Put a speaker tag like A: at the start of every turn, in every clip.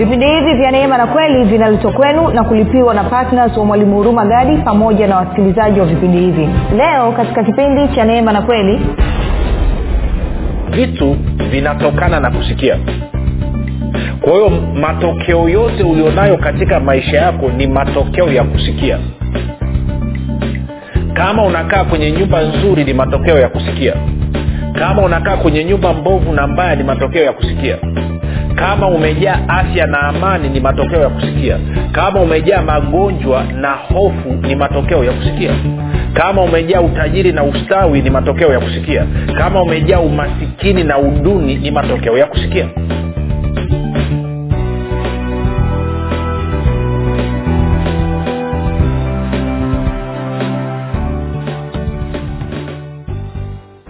A: vipindi hivi vya neema na kweli vinaletwa kwenu na kulipiwa na ptns wa mwalimu huruma gadi pamoja na wasikilizaji wa vipindi hivi. Leo katika kipindi cha neema na kweli
B: vitu vinatokana na kusikia. Kwa hiyo matokeo yote ulionayo katika maisha yako ni matokeo ya kusikia. Kama unakaa kwenye nyumba nzuri ni matokeo ya kusikia. Kama unakaa kwenye nyumba mbovu na mbaya ni matokeo ya kusikia kama umejaa afya na amani ni matokeo ya kusikia. Kama umejaa magonjwa na hofu ni matokeo ya kusikia. Kama umejaa utajiri na ustawi ni matokeo ya kusikia. Kama umejaa umasikini na uduni ni matokeo ya kusikia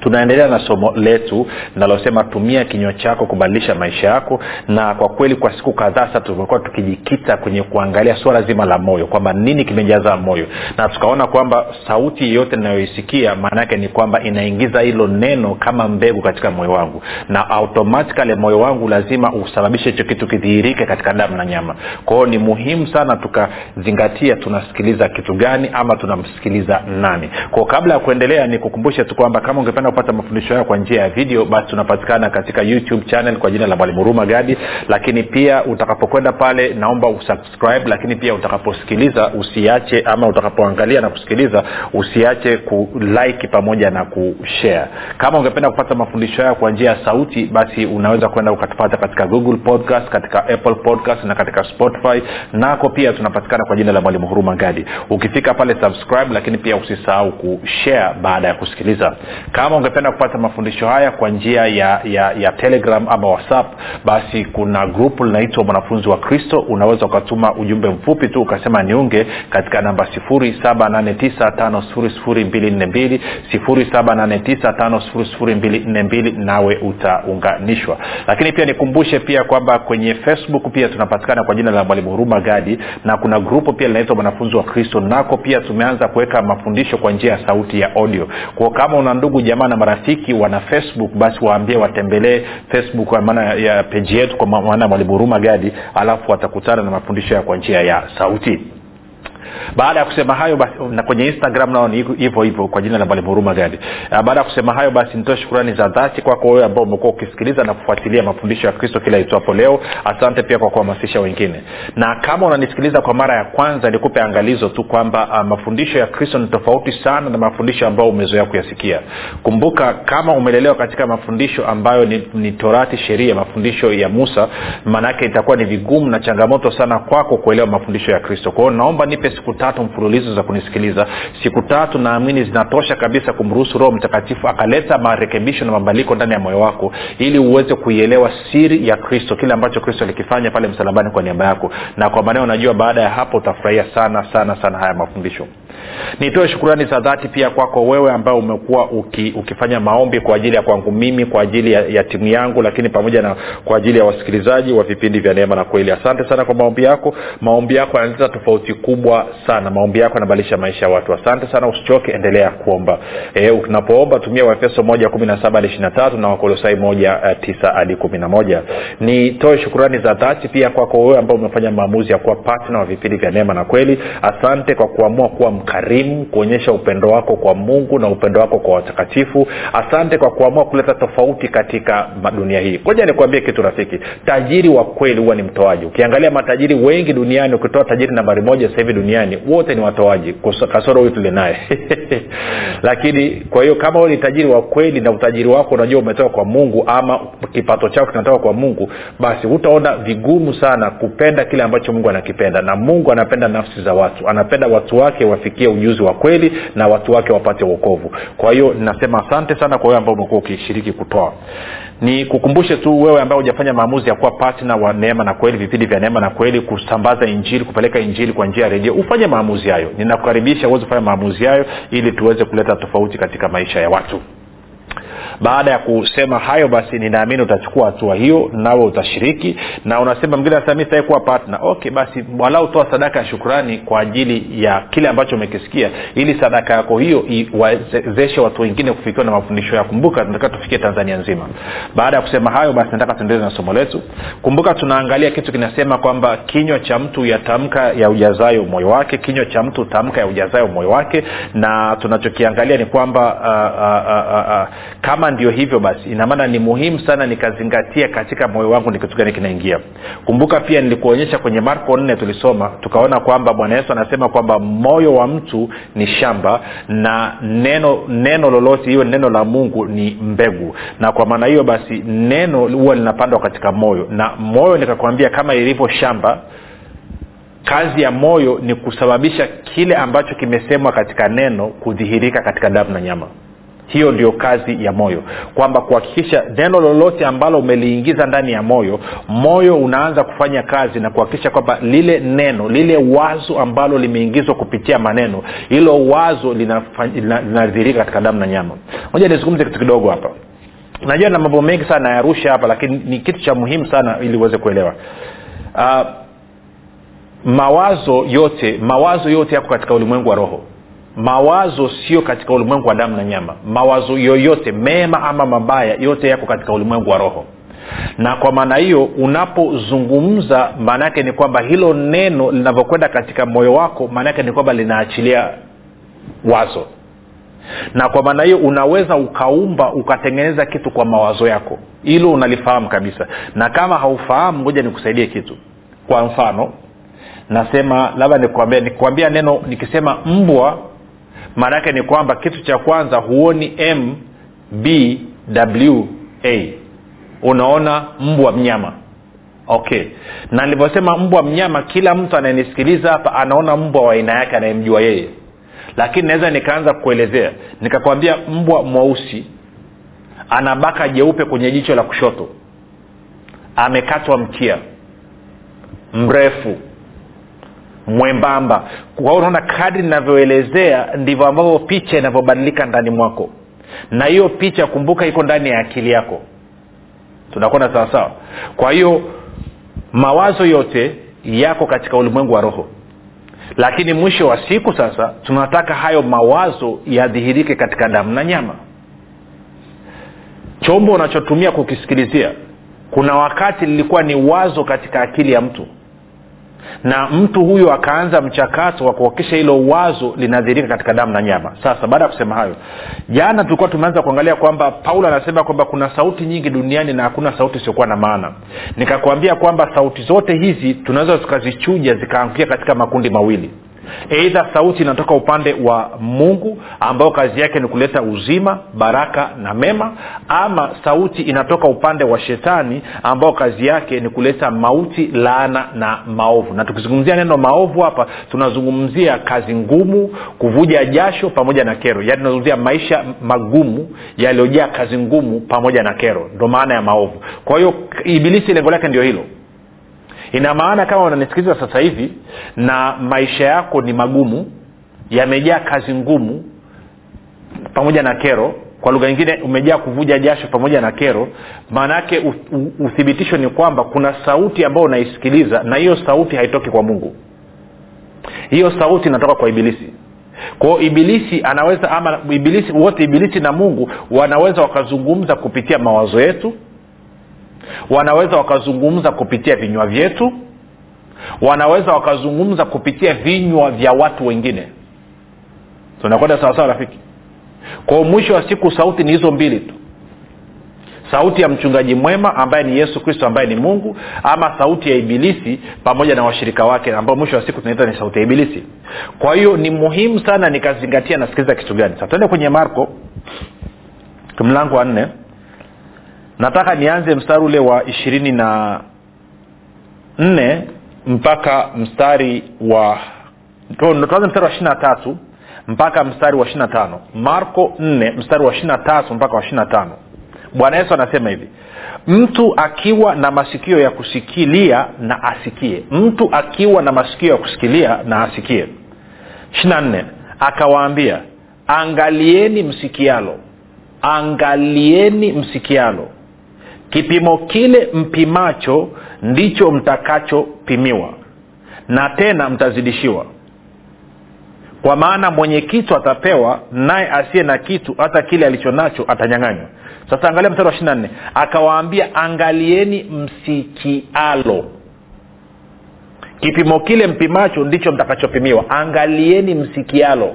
B: tunaendelea na somo letu linalosema tumia kinywa chako kubadilisha maisha yako na kwa kweli kwa siku kadhaa sasa tumekuwa tukijikita kwenye kuangalia suala zima la moyo kwamba nini kimejaza moyo. Na tukaona kwamba sauti yeyote inayoisikia maana yake ni kwamba inaingiza hilo neno kama mbegu katika moyo wangu. Na automatikali moyo wangu lazima usababishe hicho kitu kidhihirike katika damu na nyama. Kwa ni muhimu sana tukazingatia tunasikiliza kitu gani ama tunamsikiliza nani. Kwao kabla ya kuendelea ni kukumbushe tu kwamba kama ungependa kupata mafundisho hayo kwa njia ya video basi tunapatikana katika youtube channel kwa jina la mwalimu huruma gadi. Lakini pia utakapokwenda pale naomba usubscribe lakini pia utakaposikiliza usiache ama utakapoangalia na kusikiliza usiache kulike pamoja na kushare kama ungependa kupata mafundisho hayo kwa njia ya sauti basi unaweza kwenda ukatupata katika google podcast katika apple podcast na katika spotify. Nako pia tunapatikana kwa jina la mwalimu huruma gadi. Ukifika pale subscribe lakini pia usisahau kushare baada ya kusikiliza. Kama ungependa kupata mafundisho haya kwa njia ya, ya, ya telegram ama whatsapp basi kuna grupu linaitwa mwanafunzi wa kristo. Unaweza ukatuma ujumbe mfupi tu ukasema niunge katika namba 7895242 7895242 nawe utaunganishwa. Lakini pia nikumbushe pia kwamba kwenye facebook pia tunapatikana kwa jina la mwalimu huruma gadi na kuna grupu pia linaitwa mwanafunzi wa kristo. Nako pia tumeanza kuweka mafundisho kwa njia ya sauti ya audio. Kwao kama una ndugu jamaa na marafiki wana facebook basi waambie watembelee facebook maana ya peji yetu kwa maana mwalimu huruma gadi alafu watakutana na mafundisho ya kwa njia ya sauti baada ya kusema hayo basi na kwenye instagram nao ni hivyo hivyo kwa jina la mwalimu huruma gadi. Baada ya kusema hayo basi nitoe shukurani za dhati kwako wewe ambao umekuwa ukisikiliza na kufuatilia mafundisho ya kristo kila itwapo leo. Asante pia kwa kuhamasisha wengine. Na kama unanisikiliza kwa mara ya kwanza nikupe angalizo tu kwamba uh, mafundisho ya kristo ni tofauti sana na mafundisho ambayo umezoea kuyasikia. Kumbuka kama umelelewa katika mafundisho ambayo ni, ni torati sheria mafundisho ya musa maanaake itakuwa ni vigumu na changamoto sana kwako kuelewa mafundisho ya kristo. Kwao naomba nipe siku tatu mfululizo za kunisikiliza. Siku tatu naamini zinatosha kabisa kumruhusu roho mtakatifu akaleta marekebisho na mabadiliko ndani ya moyo wako ili uweze kuielewa siri ya kristo kile ambacho kristo alikifanya pale msalabani kwa niaba yako. Na kwa maneo unajua baada ya hapo utafurahia sana sana sana haya mafundisho nitoe shukurani za dhati pia kwako wewe ambao umekuwa uki, ukifanya maombi kwa ajili ya kwangu mimi kwa ajili ya, ya timu yangu lakini pamoja na kwa ajili ya wasikilizaji wa vipindi vya neema na kweli. Asante sana kwa maombi yako. Maombi yako yanaleta tofauti kubwa sana. Maombi yako yanabadilisha maisha ya watu. Asante sana. Usichoke endelea kuomba. E, unapoomba tumia waefeso moja kumi na saba hadi ishiri tatu na wakolosai moja uh, tisa hadi kumi na moja. Nitoe shukurani za dhati pia kwako wewe ambao umefanya maamuzi ya kuwa patna wa vipindi vya neema na kweli. Asante kwa kuamua kuwa mkarimu kuonyesha upendo wako kwa mungu na upendo wako kwa watakatifu. Asante kwa kuamua kuleta tofauti katika dunia hii. Koja nikuambie kitu rafiki. Tajiri wa kweli huwa ni mtoaji. Ukiangalia matajiri wengi duniani ukitoa tajiri nambari moja hivi duniani wote ni watoaji. Kasoro huyu tuli naye lakini kwa hiyo kama ni tajiri wa kweli na utajiri wako unajua umetoka kwa mungu ama kipato chako kinatoka kwa mungu basi hutaona vigumu sana kupenda kile ambacho mungu anakipenda. Na mungu anapenda nafsi za watu. Anapenda watu wake wafikie ujuzi wa kweli na watu wake wapate uokovu kwa hiyo nasema asante sana kwa wewe ambao umekuwa ukishiriki kutoa. Ni kukumbushe tu wewe ambaye hujafanya maamuzi ya kuwa patna wa neema na kweli vipindi vya neema na kweli kusambaza injili kupeleka injili kwa njia ya redio ufanye maamuzi hayo. Ninakukaribisha uweze kufanya maamuzi hayo ili tuweze kuleta tofauti katika maisha ya watu baada ya kusema hayo basi ninaamini utachukua hatua hiyo nawe utashiriki. Na unasema mngine nasema mi kuwa partner. Okay basi walau toa sadaka ya shukrani kwa ajili ya kile ambacho umekisikia ili sadaka yako hiyo iwawezeshe watu wengine kufikiwa na mafundisho ya kumbuka tunataka tufikie tanzania nzima. Baada ya kusema hayo basi nataka tuendeleze na somo letu. Kumbuka tunaangalia kitu kinasema kwamba kinywa cha mtu yatamka ya ujazayo moyo wake kinywa cha mtu tamka ya ujazayo moyo wake na tunachokiangalia ni kwamba uh, uh, uh, uh, kama kama ndio hivyo basi inamaana ni muhimu sana nikazingatia katika moyo wangu ni kitu gani kinaingia. Kumbuka pia nilikuonyesha kwenye marko nne tulisoma tukaona kwamba bwana yesu anasema kwamba moyo wa mtu ni shamba na neno neno lolote iwe neno la mungu ni mbegu. Na kwa maana hiyo basi neno huwa linapandwa katika moyo. Na moyo nikakwambia kama ilivyo shamba kazi ya moyo ni kusababisha kile ambacho kimesemwa katika neno kudhihirika katika damu na nyama hiyo ndio kazi ya moyo. Kwamba kuhakikisha neno lolote ambalo umeliingiza ndani ya moyo moyo unaanza kufanya kazi na kuhakikisha kwamba lile neno lile wazo ambalo limeingizwa kupitia maneno hilo wazo linadhirika katika damu na nyama. Moja nizungumze kitu kidogo hapa. Najua na mambo mengi sana nayarusha hapa lakini ni kitu cha muhimu sana ili uweze kuelewa. Uh, mawazo yote mawazo yote yako katika ulimwengu wa roho mawazo sio katika ulimwengu wa damu na nyama. Mawazo yoyote mema ama mabaya yote yako katika ulimwengu wa roho. Na kwa maana hiyo unapozungumza maana yake ni kwamba hilo neno linavyokwenda katika moyo wako maana ni kwamba linaachilia wazo. Na kwa maana hiyo unaweza ukaumba ukatengeneza kitu kwa mawazo yako. Hilo unalifahamu kabisa. Na kama haufahamu ngoja nikusaidie kitu. Kwa mfano nasema labda nikuambia nikuambia neno nikisema mbwa maana yake ni kwamba kitu cha kwanza huoni m b w a. Unaona mbwa mnyama. Okay. Na nilivyosema mbwa mnyama kila mtu anayenisikiliza hapa anaona mbwa wa aina yake anayemjua yeye. Lakini naweza nikaanza kuelezea nikakwambia mbwa mweusi ana baka jeupe kwenye jicho la kushoto. Amekatwa mkia. Mrefu mwembamba. Kwa unaona kadri inavyoelezea ndivyo ambavyo picha inavyobadilika ndani mwako. Na hiyo picha kumbuka iko ndani ya akili yako. Tunakwenda sawasawa kwa hiyo mawazo yote yako katika ulimwengu wa roho. Lakini mwisho wa siku sasa tunataka hayo mawazo yadhihirike katika damu na nyama. Chombo unachotumia kukisikilizia kuna wakati lilikuwa ni wazo katika akili ya mtu na mtu huyo akaanza mchakato wa kuhakikisha hilo wazo linadhirika katika damu na nyama. Sasa baada ya kusema hayo jana tulikuwa tumeanza kuangalia kwamba paulo anasema kwamba kuna sauti nyingi duniani na hakuna sauti isiokuwa na maana. Nikakwambia kwamba sauti zote hizi tunaweza tukazichuja zikaangukia katika makundi mawili eidha sauti inatoka upande wa mungu ambayo kazi yake ni kuleta uzima baraka na mema. Ama sauti inatoka upande wa shetani ambao kazi yake ni kuleta mauti laana na maovu. Na tukizungumzia neno maovu hapa tunazungumzia kazi ngumu kuvuja jasho pamoja na kero. Yaani tunazungumzia maisha magumu yaliyojaa kazi ngumu pamoja na kero. Ndo maana ya maovu. Kwa hiyo ibilisi lengo lake ndio hilo ina maana kama unanisikiliza sasa hivi na maisha yako ni magumu yamejaa kazi ngumu pamoja na kero kwa lugha nyingine umejaa kuvuja jasho pamoja na kero maana yake uthibitisho ni kwamba kuna sauti ambayo unaisikiliza na hiyo sauti haitoki kwa mungu. Hiyo sauti inatoka kwa ibilisi. Kwao ibilisi anaweza ama ibilisi wote ibilisi na mungu wanaweza wakazungumza kupitia mawazo yetu wanaweza wakazungumza kupitia vinywa vyetu wanaweza wakazungumza kupitia vinywa vya watu wengine. Tunakwenda sawasawa rafiki? Kwao mwisho wa siku sauti ni hizo mbili tu. Sauti ya mchungaji mwema ambaye ni yesu kristo ambaye ni mungu ama sauti ya ibilisi pamoja na washirika wake ambao mwisho wa siku tunaita ni sauti ya ibilisi. Kwa hiyo ni muhimu sana nikazingatia nasikiliza kitu gani. Sa tuende kwenye marko mlango wa nne nataka nianze mstari ule wa ishirini na nne mpaka mstari wa tuanze mstari wa ishiri na tatu mpaka mstari wa ishiri na tano. Marko nne mstari wa ishiri na tatu mpaka wa ishiri na tano. Bwana yesu anasema hivi mtu akiwa na masikio ya kusikilia na asikie. Mtu akiwa na masikio ya kusikilia na asikie. Ishiri nne akawaambia angalieni msikialo. Angalieni msikialo kipimo kile mpimacho ndicho mtakachopimiwa na tena mtazidishiwa. Kwa maana mwenye kitu atapewa naye asiye na kitu hata kile alicho nacho atanyanganywa. Sasa angalia mstari wa ishiri nne. Akawaambia angalieni msikialo. Kipimo kile mpimacho ndicho mtakachopimiwa angalieni msikialo.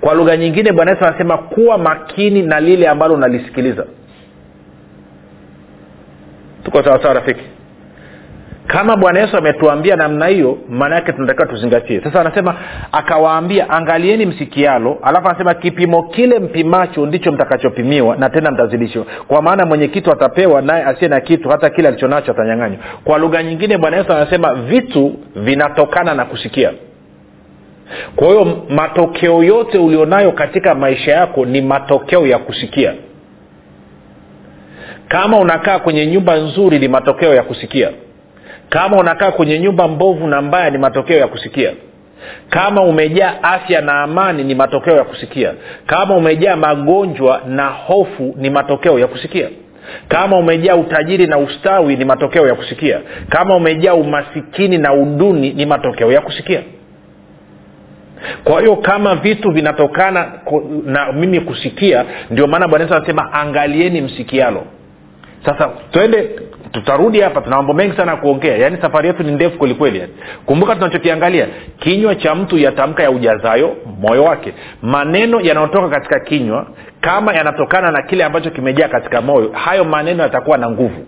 B: Kwa lugha nyingine bwana yesu anasema kuwa makini na lile ambalo unalisikiliza tuko sawasawa rafiki? Kama bwana yesu ametuambia namna hiyo maana yake tunatakiwa tuzingatie. Sasa anasema akawaambia angalieni msikialo alafu anasema kipimo kile mpimacho ndicho mtakachopimiwa na tena mtazidishiwa kwa maana mwenye kitu atapewa naye asiye na kitu hata kile alichonacho atanyanganywa. Kwa lugha nyingine bwana yesu anasema vitu vinatokana na kusikia. Kwa hiyo matokeo yote ulionayo katika maisha yako ni matokeo ya kusikia kama unakaa kwenye nyumba nzuri ni matokeo ya kusikia. Kama unakaa kwenye nyumba mbovu na mbaya ni matokeo ya kusikia. Kama umejaa afya na amani ni matokeo ya kusikia. Kama umejaa magonjwa na hofu ni matokeo ya kusikia. Kama umejaa utajiri na ustawi ni matokeo ya kusikia. Kama umejaa umasikini na uduni ni matokeo ya kusikia. Kwa hiyo kama vitu vinatokana na mimi kusikia ndio maana bwana yesu anasema angalieni msikialo sasa twende tutarudi hapa tuna mambo mengi sana ya kuongea. Yaani safari yetu ni ndefu kwelikweli yani. kumbuka tunachokiangalia kinywa cha mtu yatamka ya ujazayo moyo wake. Maneno yanayotoka katika kinywa kama yanatokana na kile ambacho kimejaa katika moyo hayo maneno yatakuwa na nguvu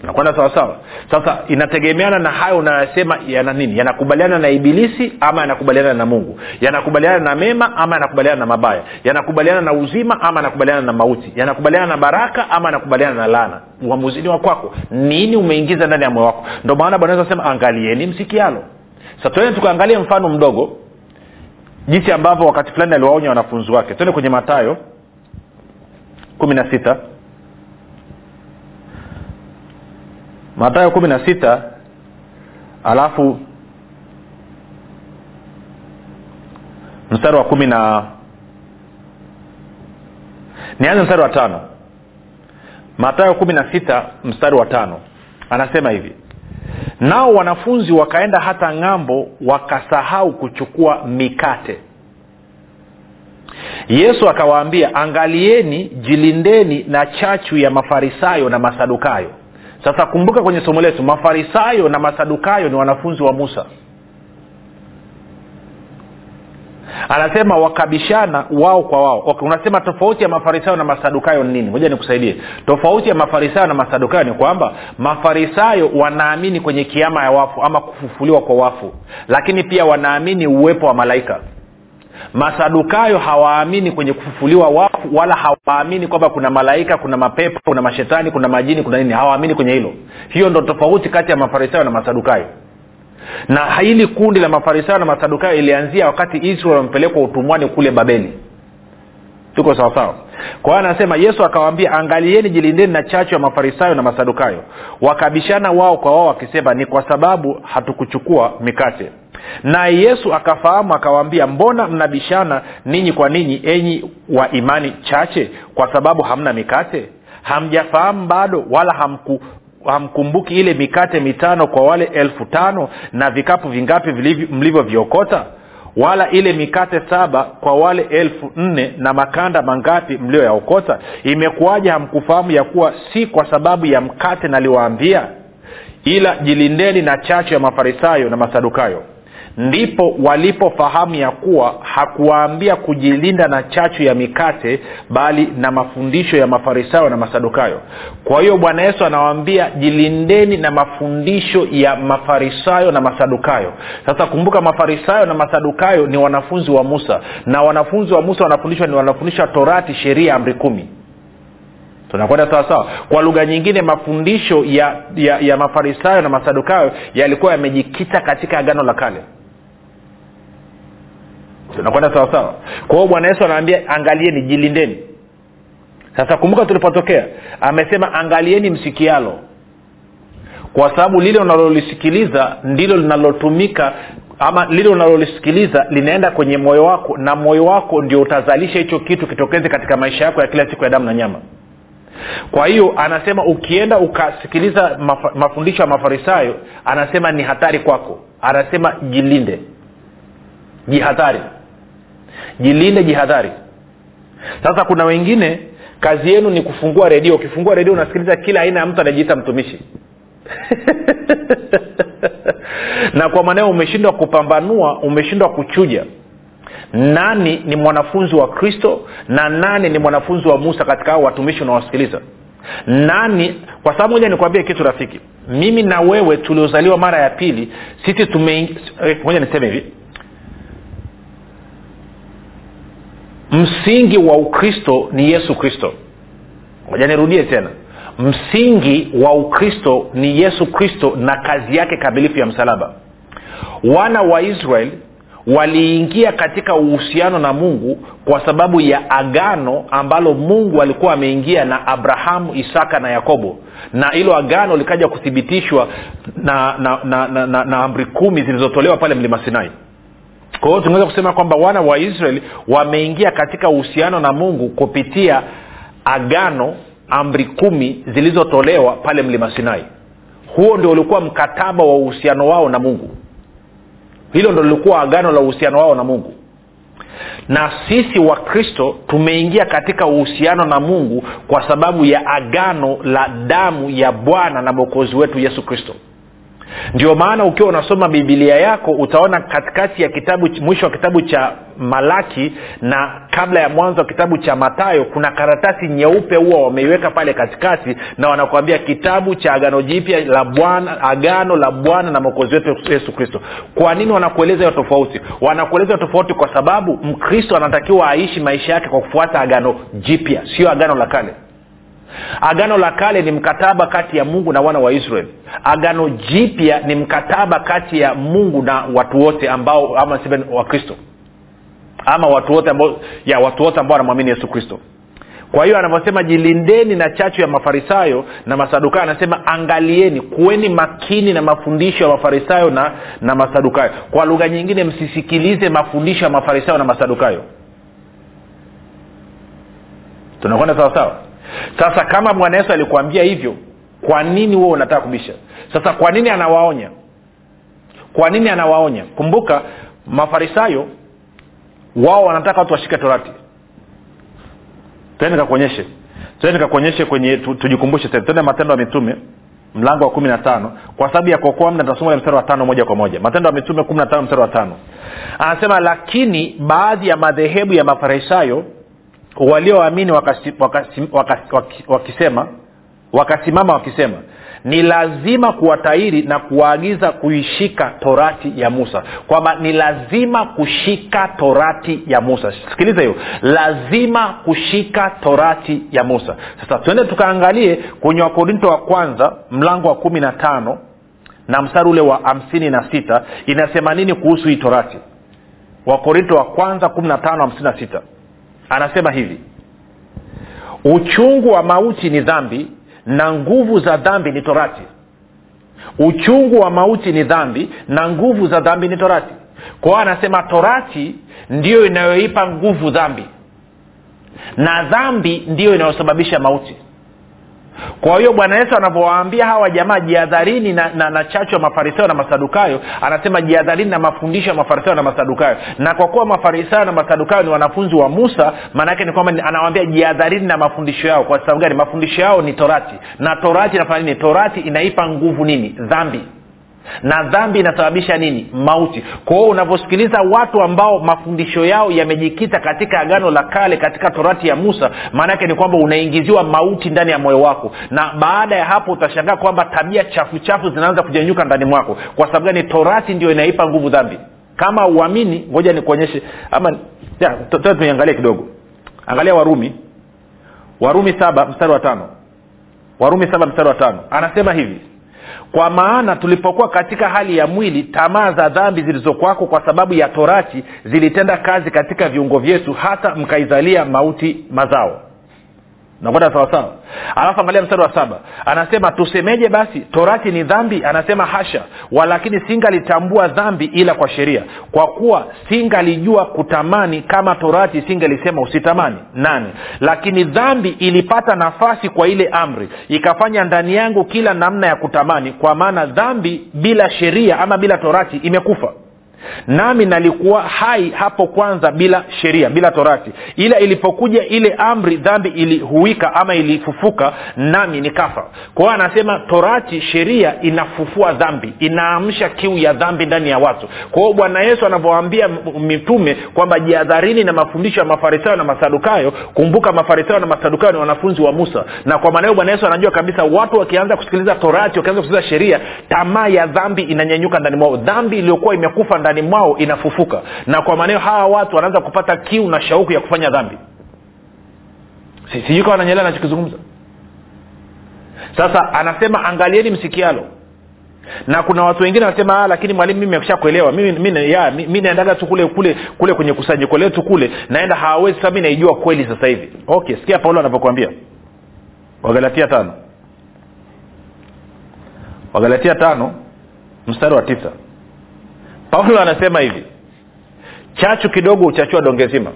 B: tunakwenda sawasawa sasa inategemeana na hayo unayosema yana nini? Yanakubaliana na ibilisi ama yanakubaliana na mungu? Yanakubaliana na mema ama yanakubaliana na mabaya? Yanakubaliana na uzima ama yanakubaliana na mauti? Yanakubaliana na baraka ama yanakubaliana na lana uamuzini wa kwako. Nini umeingiza ndani ya moyo wako? Ndio maana bwana sema angalieni msikialo. Sa tuende tukaangalia mfano mdogo jinsi ambavyo wakati fulani aliwaonya wanafunzi wake. Twende kwenye matayo kumi na sita matayo kumi na sita alafu mstari wa kumi na nianze mstari wa tano. Matayo kumi na sita mstari wa tano. Anasema hivi nao wanafunzi wakaenda hata ng'ambo wakasahau kuchukua mikate. Yesu akawaambia angalieni jilindeni na chachu ya mafarisayo na masadukayo sasa kumbuka kwenye somo letu mafarisayo na masadukayo ni wanafunzi wa musa. Anasema wakabishana wao kwa wao. Okay, unasema tofauti ya mafarisayo na masadukayo ni nini? Moja nikusaidie. Tofauti ya mafarisayo na masadukayo ni kwamba mafarisayo wanaamini kwenye kiama ya wafu ama kufufuliwa kwa wafu lakini pia wanaamini uwepo wa malaika masadukayo hawaamini kwenye kufufuliwa wafu wala hawaamini kwamba kuna malaika kuna mapepo kuna mashetani kuna majini kuna nini. Hawaamini kwenye hilo. Hiyo ndo tofauti kati ya mafarisayo na masadukayo. Na hili kundi la mafarisayo na masadukayo ilianzia wakati israel wamepelekwa utumwani kule babeli. Tuko sawasawa kwa hiyo anasema yesu akawaambia angalieni jilindeni na chachu ya mafarisayo na masadukayo. Wakabishana wao kwa wao wakisema ni kwa sababu hatukuchukua mikate naye yesu akafahamu akawaambia mbona mnabishana ninyi kwa ninyi enyi wa imani chache kwa sababu hamna mikate? Hamjafahamu bado wala hamku hamkumbuki ile mikate mitano kwa wale elfu tano na vikapu vingapi mlivyoviokota wala ile mikate saba kwa wale elfu nne na makanda mangapi mlioyaokota imekuwaja hamkufahamu ya kuwa si kwa sababu ya mkate naliwaambia? Ila jilindeni na chachu ya mafarisayo na masadukayo ndipo walipofahamu ya kuwa hakuwaambia kujilinda na chachu ya mikate bali na mafundisho ya mafarisayo na masadukayo. Kwa hiyo bwana yesu anawaambia jilindeni na mafundisho ya mafarisayo na masadukayo. Sasa kumbuka mafarisayo na masadukayo ni wanafunzi wa musa na wanafunzi wa musa wanafundishwa ni wanafundishwa torati sheria amri kumi. Tunakwenda sawasawa kwa lugha nyingine mafundisho ya, ya, ya mafarisayo na masadukayo yalikuwa yamejikita katika agano la kale tunakwenda sawasawa kwa hiyo bwana yesu anaambia angalieni jilindeni. Sasa kumbuka tulipotokea amesema angalieni msikialo. Kwa sababu lile unalolisikiliza ndilo linalotumika ama lile unalolisikiliza linaenda kwenye moyo wako na moyo wako ndio utazalisha hicho kitu kitokeze katika maisha yako ya kila siku ya damu na nyama. Kwa hiyo anasema ukienda ukasikiliza maf, mafundisho ya mafarisayo anasema ni hatari kwako. Anasema jilinde. Jihadhari jilinde jihadhari. Sasa kuna wengine kazi yenu ni kufungua redio. Ukifungua redio unasikiliza kila aina ya mtu anajiita mtumishi. Na kwa maanao umeshindwa kupambanua umeshindwa kuchuja. Nani ni mwanafunzi wa kristo na nani ni mwanafunzi wa musa katika hao watumishi unawasikiliza? Nani? Kwa sababu moja nikuambie kitu rafiki. Mimi na wewe tuliozaliwa mara ya pili sisi tume moja niseme hivi msingi wa ukristo ni yesu kristo. Moja nirudie tena. Msingi wa ukristo ni yesu kristo na kazi yake kamilifu ya msalaba. Wana wa israeli waliingia katika uhusiano na mungu kwa sababu ya agano ambalo mungu alikuwa ameingia na abrahamu isaka na yakobo. Na hilo agano likaja kuthibitishwa na na, na, na, na, na amri kumi zilizotolewa pale mlima sinai kwa hiyo tunaweza kusema kwamba wana wa israeli wameingia katika uhusiano na mungu kupitia agano amri kumi zilizotolewa pale mlima sinai. Huo ndio ulikuwa mkataba wa uhusiano wao na mungu. Hilo ndo lilikuwa agano la uhusiano wao na mungu. Na sisi wakristo tumeingia katika uhusiano na mungu kwa sababu ya agano la damu ya bwana na mwokozi wetu yesu kristo ndio maana ukiwa unasoma bibilia yako utaona katikati ya kitabu mwisho wa kitabu cha malaki na kabla ya mwanzo wa kitabu cha matayo kuna karatasi nyeupe huwa wameiweka pale katikati na wanakuambia kitabu cha agano jipya la bwana agano la bwana na mwokozi wetu yesu kristo. Kwa nini wanakueleza hiyo tofauti? Wanakueleza tofauti kwa sababu mkristo anatakiwa aishi maisha yake kwa kufuata agano jipya sio agano la kale agano la kale ni mkataba kati ya mungu na wana wa israeli agano jipya ni mkataba kati ya mungu na watu wote ambao ama wakristo ama watu wote ambao ya watu wote ambao wanamwamini yesu kristo. Kwa hiyo anavyosema jilindeni na chachu ya mafarisayo na masadukayo anasema angalieni kuweni makini na mafundisho ya mafarisayo na na masadukayo. Kwa lugha nyingine msisikilize mafundisho ya mafarisayo na masadukayo. Tunakwenda sawasawa sasa kama bwana yesu alikuambia hivyo kwa nini huo unataka kubisha? Sasa kwa nini anawaonya? Kwa nini anawaonya? Kumbuka mafarisayo wao wanataka watu washike torati. Tende nikakuonyeshe. Tende nikakuonyeshe kwenye tujikumbushe tena. Tende matendo ya mitume mlango wa kumi na tano kwa sababu ya kuokoa mda tasoma mstari wa tano moja kwa moja. Matendo ya mitume kumi na tano mstari wa tano. Anasema lakini baadhi ya madhehebu ya mafarisayo walioamini wakisema wakasimama wakisema ni lazima kuwatairi na kuwaagiza kuishika torati ya musa. Kwamba ni lazima kushika torati ya musa. Sikiliza hiyo. Lazima kushika torati ya musa. Sasa tuende tukaangalie kwenye wakorinto wa kwanza mlango wa kumi na tano na mstari ule wa hamsini na sita inasema nini kuhusu hii torati? Wakorinto wa kwanza kumi na tano hamsini na sita anasema hivi uchungu wa mauti ni dhambi na nguvu za dhambi ni torati. Uchungu wa mauti ni dhambi na nguvu za dhambi ni torati. Kwa hiyo anasema torati ndiyo inayoipa nguvu dhambi na dhambi ndiyo inayosababisha mauti kwa hiyo bwana yesu anavyowaambia hawa jamaa jiadharini na, na, na chachu ya mafarisayo na masadukayo anasema jiadharini na mafundisho ya mafarisayo na masadukayo. Na kwa kuwa mafarisayo na masadukayo ni wanafunzi wa musa maanaake ni kwamba anawaambia jiadharini na mafundisho yao. Kwa sababu gani? Mafundisho yao ni torati. Na torati inafanya nini? Torati inaipa nguvu nini? Dhambi na dhambi inasababisha nini? Mauti. Kwa unavyosikiliza watu ambao mafundisho yao yamejikita katika agano la kale katika torati ya musa maana yake ni kwamba unaingiziwa mauti ndani ya moyo wako. Na baada ya hapo utashangaa kwamba tabia chafu chafu zinaanza kujenyuka ndani mwako. Kwa sababu gani? Torati ndio inaipa nguvu dhambi. Kama uamini ngoja nikuonyeshe. Ama tuiangalie kidogo. Angalia warumi. Warumi saba mstari wa tano. Warumi saba mstari wa tano. Anasema hivi kwa maana tulipokuwa katika hali ya mwili tamaa za dhambi zilizokwako kwa sababu ya torati zilitenda kazi katika viungo vyetu hata mkaizalia mauti mazao nakwenda sawasawa alafu angalia mstari wa saba. Anasema tusemeje basi? Torati ni dhambi anasema hasha walakini singalitambua dhambi ila kwa sheria. Kwa kuwa singalijua kutamani kama torati singalisema usitamani. Nane. Lakini dhambi ilipata nafasi kwa ile amri ikafanya ndani yangu kila namna ya kutamani kwa maana dhambi bila sheria ama bila torati imekufa nami nalikuwa hai hapo kwanza bila sheria bila torati. Ila ilipokuja ile amri dhambi ilihuika ama ilifufuka nami nikafa. Kwa anasema torati sheria inafufua dhambi inaamsha kiu ya dhambi ndani ya watu. Kwa hiyo bwana yesu anavyoambia mitume kwamba jiadharini na mafundisho ya mafarisayo na masadukayo kumbuka mafarisayo na masadukayo ni wanafunzi wa musa. Na kwa maana hiyo bwana yesu anajua kabisa watu wakianza kusikiliza torati wakianza kusikiliza sheria tamaa ya dhambi inanyanyuka ndani mwao. Dhambi iliyokuwa imekufa ndani mwao inafufuka. Na kwa maneo hawa watu wanaanza kupata kiu na shauku ya kufanya dhambi. Sijui kawa nanyelea nachokizungumza sasa anasema angalieni msikialo na kuna watu wengine wanasema lakini mwalimu mimi akisha kuelewa mimi, mimi, ya, mi naendaga tu kule kule kule kwenye kusanyiko letu kule. Naenda hawawezi sasa mi naijua kweli sasa hivi. Okay sikia paulo anavyokwambia wagalatia tano. Wagalatia tano mstari wa tisa paulo anasema hivi chachu kidogo uchachua donge zima.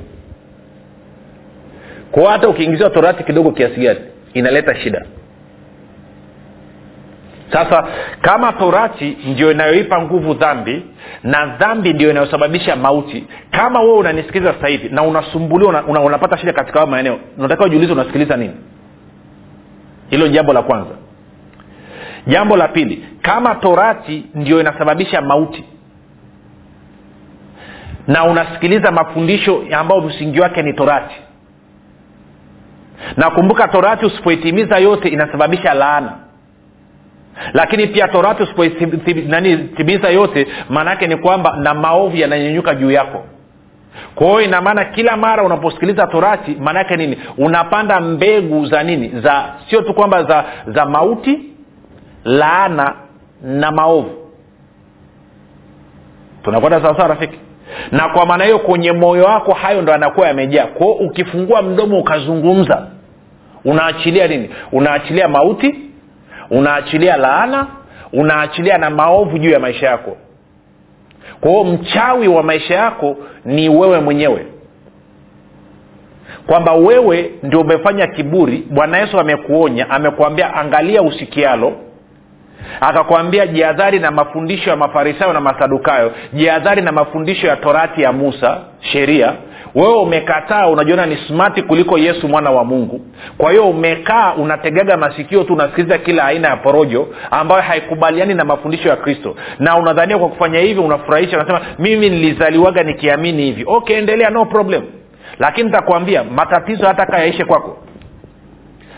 B: Kwa hata ukiingiziwa torati kidogo kiasi gani inaleta shida. Sasa kama torati ndio inayoipa nguvu dhambi na dhambi ndio inayosababisha mauti kama wewe unanisikiliza sasa hivi na unasumbuliwa una, una, unapata shida katika hayo maeneo unatakiwa ujiulize unasikiliza nini? Hilo ni jambo la kwanza. Jambo la pili kama torati ndio inasababisha mauti na unasikiliza mafundisho ambayo msingi wake ni torati. Na kumbuka torati usipoitimiza yote inasababisha laana. Lakini pia torati usipoitimiza yote maanaake ni kwamba na maovu yananyenyuka juu yako. Kwa hiyo ina maana kila mara unaposikiliza torati maanaake nini? Unapanda mbegu za nini? Za sio tu kwamba za za mauti laana na maovu. Tunakwenda sawasawa rafiki na kwa maana hiyo kwenye moyo wako hayo ndo anakuwa yamejaa. Kwao ukifungua mdomo ukazungumza unaachilia nini? Unaachilia mauti unaachilia laana unaachilia na maovu juu ya maisha yako. Kwao mchawi wa maisha yako ni wewe mwenyewe. Kwamba wewe ndio umefanya kiburi bwana yesu amekuonya amekuambia angalia usikialo akakwambia jihadhari na mafundisho ya mafarisayo na masadukayo. Jihadhari na mafundisho ya torati ya musa sheria. Wewe umekataa unajiona ni smati kuliko yesu mwana wa mungu. Kwa hiyo umekaa unategaga masikio tu unasikiliza kila aina ya porojo ambayo haikubaliani na mafundisho ya kristo. Na unadhania kwa kufanya hivi unafurahisha unasema mimi nilizaliwaga nikiamini hivi. Okay endelea no problem. Lakini nitakwambia matatizo hata kaa kwako.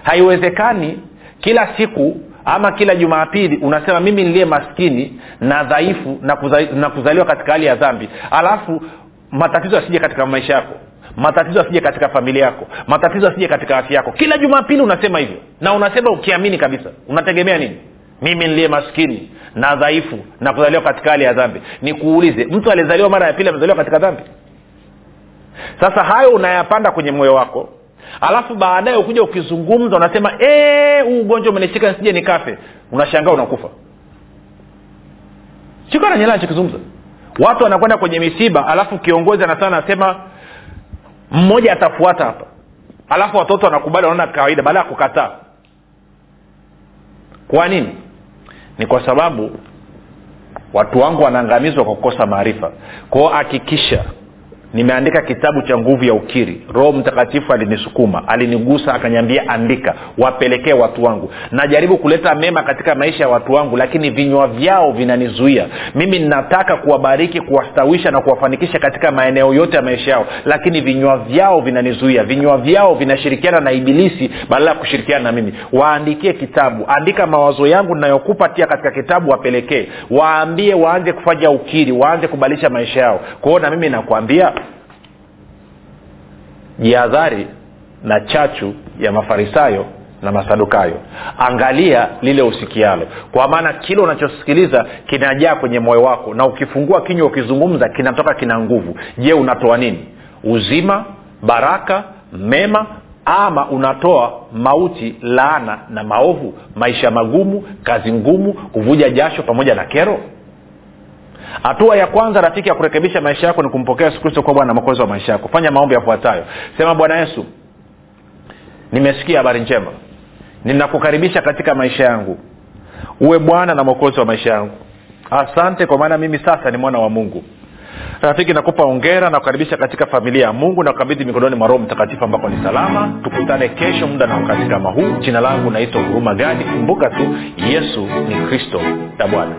B: Haiwezekani kila siku ama kila jumapili unasema mimi niliye maskini na dhaifu na, kuzali, na kuzaliwa katika hali ya dhambi. Alafu matatizo yasije katika maisha yako. Matatizo asije katika familia yako. Matatizo asije katika afya yako. Kila jumapili unasema hivyo. Na unasema ukiamini kabisa. Unategemea nini? Mimi niliye maskini na dhaifu na kuzaliwa katika hali ya dhambi. Nikuulize mtu aliyezaliwa mara ya pili amezaliwa katika dhambi? Sasa hayo unayapanda kwenye moyo wako alafu baadaye ukuja ukizungumza unasema huu ugonjwa umenishika nisije nikafe. Unashangaa unakufa. Sikananyela nachokizungumza watu wanakwenda kwenye misiba alafu kiongozi anasema anasema mmoja atafuata hapa. Alafu watoto wanakubali wanaona kawaida baada ya kukataa. Kwa nini? Ni kwa sababu watu wangu wanaangamizwa kwa kukosa maarifa. Kwao hakikisha nimeandika kitabu cha nguvu ya ukiri. Roho mtakatifu alinisukuma alinigusa akanyambia andika wapelekee watu wangu. Najaribu kuleta mema katika maisha ya watu wangu lakini vinywa vyao vinanizuia. Mimi ninataka kuwabariki kuwastawisha na kuwafanikisha katika maeneo yote ya maisha yao lakini vinywa vyao vinanizuia. Vinywa vyao vinashirikiana na ibilisi badala ya kushirikiana na mimi. Waandikie kitabu. Andika mawazo yangu nayokupa tia katika kitabu wapelekee. Waambie waanze kufanya ukiri waanze kubadilisha maisha yao. Kwao na mimi nakwambia jihadhari na chachu ya mafarisayo na masadukayo. Angalia lile usikialo. Kwa maana kile unachosikiliza kinajaa kwenye moyo wako na ukifungua kinywa ukizungumza kinatoka kina nguvu. Je unatoa nini? Uzima baraka mema ama unatoa mauti laana na maovu maisha magumu kazi ngumu kuvuja jasho pamoja na kero hatua ya kwanza rafiki ya kurekebisha maisha yako ni kumpokea yesu kristo kuwa bwana na mwokozi wa maisha yako. Fanya maombi yafuatayo. Sema bwana yesu nimesikia habari njema. Ninakukaribisha katika maisha yangu. Uwe bwana na mwokozi wa maisha yangu. Asante kwa maana mimi sasa ni mwana wa mungu. Rafiki nakupa ongera na kukaribisha katika familia ya mungu na kukabidhi mikononi mwa roho mtakatifu ambako ni salama. Tukutane kesho muda na wakati kama huu. Jina langu naitwa huruma gadi. Kumbuka tu yesu ni kristo na bwana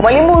A: mwalimu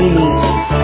A: Mimi.